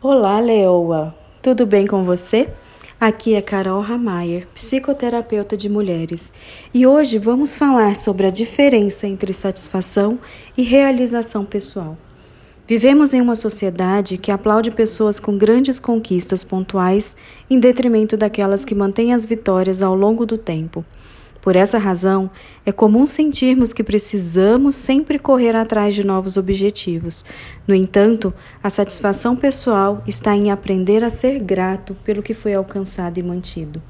Olá, Leoa! Tudo bem com você? Aqui é Carol Ramayer, psicoterapeuta de mulheres, e hoje vamos falar sobre a diferença entre satisfação e realização pessoal. Vivemos em uma sociedade que aplaude pessoas com grandes conquistas pontuais em detrimento daquelas que mantêm as vitórias ao longo do tempo. Por essa razão, é comum sentirmos que precisamos sempre correr atrás de novos objetivos. No entanto, a satisfação pessoal está em aprender a ser grato pelo que foi alcançado e mantido.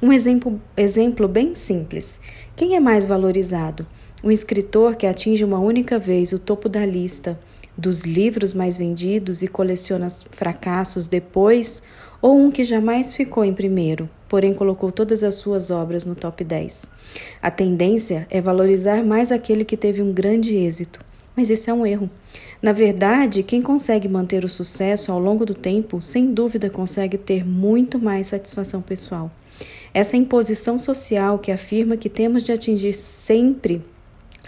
Um exemplo, exemplo bem simples: quem é mais valorizado? Um escritor que atinge uma única vez o topo da lista dos livros mais vendidos e coleciona fracassos depois, ou um que jamais ficou em primeiro, porém colocou todas as suas obras no top 10. A tendência é valorizar mais aquele que teve um grande êxito, mas isso é um erro. Na verdade, quem consegue manter o sucesso ao longo do tempo, sem dúvida consegue ter muito mais satisfação pessoal. Essa imposição social que afirma que temos de atingir sempre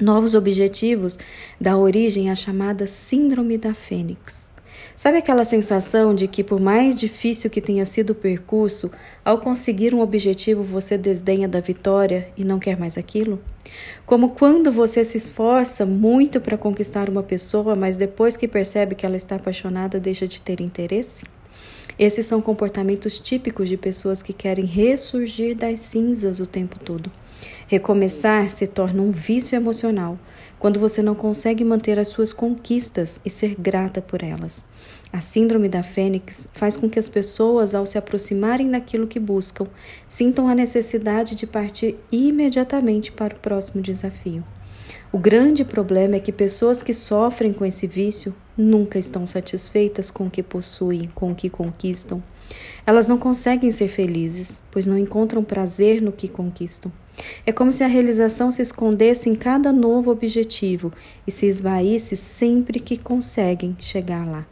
novos objetivos dá origem à chamada Síndrome da Fênix. Sabe aquela sensação de que, por mais difícil que tenha sido o percurso, ao conseguir um objetivo você desdenha da vitória e não quer mais aquilo? Como quando você se esforça muito para conquistar uma pessoa, mas depois que percebe que ela está apaixonada, deixa de ter interesse? Esses são comportamentos típicos de pessoas que querem ressurgir das cinzas o tempo todo. Recomeçar se torna um vício emocional quando você não consegue manter as suas conquistas e ser grata por elas. A síndrome da Fênix faz com que as pessoas, ao se aproximarem daquilo que buscam, sintam a necessidade de partir imediatamente para o próximo desafio. O grande problema é que pessoas que sofrem com esse vício nunca estão satisfeitas com o que possuem, com o que conquistam. Elas não conseguem ser felizes, pois não encontram prazer no que conquistam. É como se a realização se escondesse em cada novo objetivo e se esvaísse sempre que conseguem chegar lá.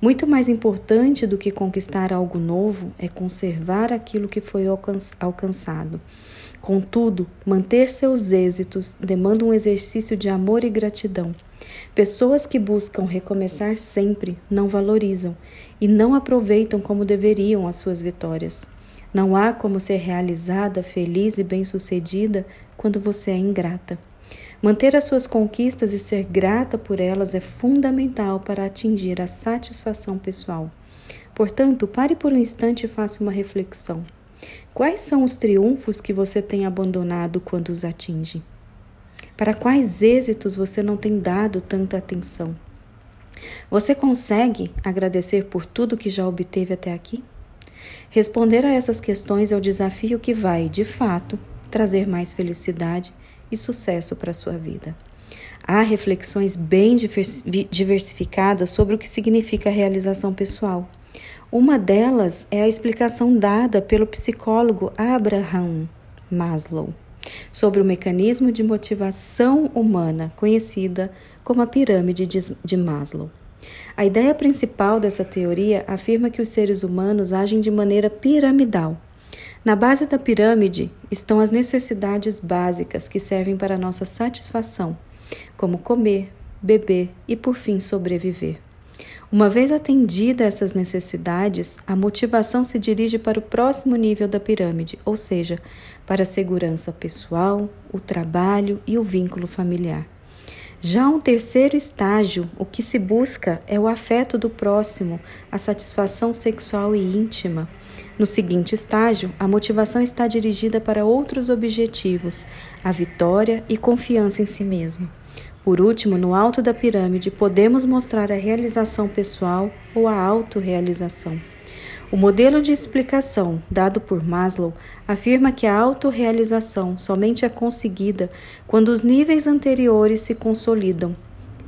Muito mais importante do que conquistar algo novo é conservar aquilo que foi alcançado. Contudo, manter seus êxitos demanda um exercício de amor e gratidão. Pessoas que buscam recomeçar sempre não valorizam e não aproveitam como deveriam as suas vitórias. Não há como ser realizada, feliz e bem-sucedida quando você é ingrata. Manter as suas conquistas e ser grata por elas é fundamental para atingir a satisfação pessoal. Portanto, pare por um instante e faça uma reflexão. Quais são os triunfos que você tem abandonado quando os atinge? Para quais êxitos você não tem dado tanta atenção? Você consegue agradecer por tudo que já obteve até aqui? Responder a essas questões é o desafio que vai, de fato, trazer mais felicidade e sucesso para a sua vida. Há reflexões bem diversificadas sobre o que significa realização pessoal. Uma delas é a explicação dada pelo psicólogo Abraham Maslow sobre o mecanismo de motivação humana, conhecida como a pirâmide de Maslow. A ideia principal dessa teoria afirma que os seres humanos agem de maneira piramidal na base da pirâmide estão as necessidades básicas que servem para nossa satisfação, como comer, beber e, por fim, sobreviver. Uma vez atendida essas necessidades, a motivação se dirige para o próximo nível da pirâmide, ou seja, para a segurança pessoal, o trabalho e o vínculo familiar. Já um terceiro estágio, o que se busca é o afeto do próximo, a satisfação sexual e íntima. No seguinte estágio, a motivação está dirigida para outros objetivos, a vitória e confiança em si mesmo. Por último, no alto da pirâmide, podemos mostrar a realização pessoal ou a autorrealização. O modelo de explicação dado por Maslow afirma que a autorrealização somente é conseguida quando os níveis anteriores se consolidam.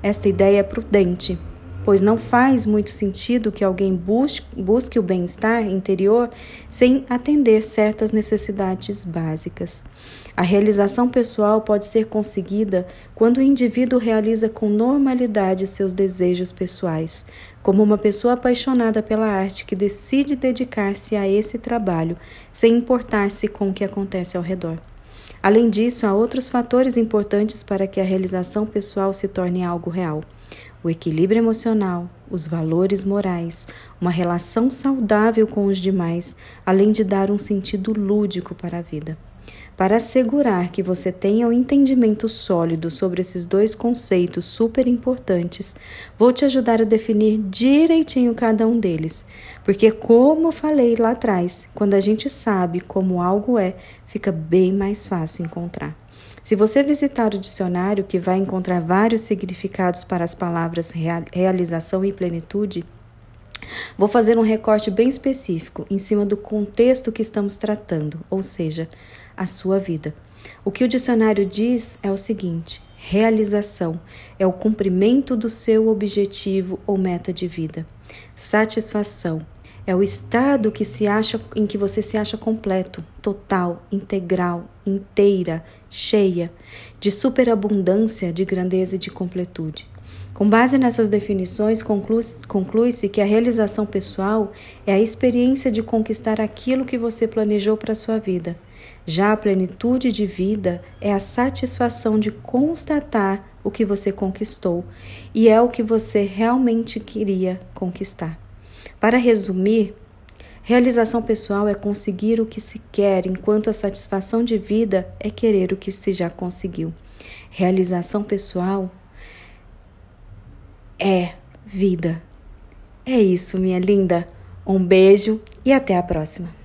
Esta ideia é prudente, pois não faz muito sentido que alguém busque, busque o bem-estar interior sem atender certas necessidades básicas. A realização pessoal pode ser conseguida quando o indivíduo realiza com normalidade seus desejos pessoais, como uma pessoa apaixonada pela arte que decide dedicar-se a esse trabalho sem importar-se com o que acontece ao redor. Além disso, há outros fatores importantes para que a realização pessoal se torne algo real o equilíbrio emocional, os valores morais, uma relação saudável com os demais, além de dar um sentido lúdico para a vida. Para assegurar que você tenha um entendimento sólido sobre esses dois conceitos super importantes, vou te ajudar a definir direitinho cada um deles. Porque, como falei lá atrás, quando a gente sabe como algo é, fica bem mais fácil encontrar. Se você visitar o dicionário, que vai encontrar vários significados para as palavras realização e plenitude, Vou fazer um recorte bem específico em cima do contexto que estamos tratando, ou seja, a sua vida. O que o dicionário diz é o seguinte: realização é o cumprimento do seu objetivo ou meta de vida. Satisfação é o estado que se acha em que você se acha completo, total, integral, inteira, cheia, de superabundância, de grandeza e de completude. Com base nessas definições, conclui-se que a realização pessoal é a experiência de conquistar aquilo que você planejou para a sua vida. Já a plenitude de vida é a satisfação de constatar o que você conquistou e é o que você realmente queria conquistar. Para resumir, realização pessoal é conseguir o que se quer, enquanto a satisfação de vida é querer o que se já conseguiu. Realização pessoal é vida. É isso, minha linda. Um beijo e até a próxima.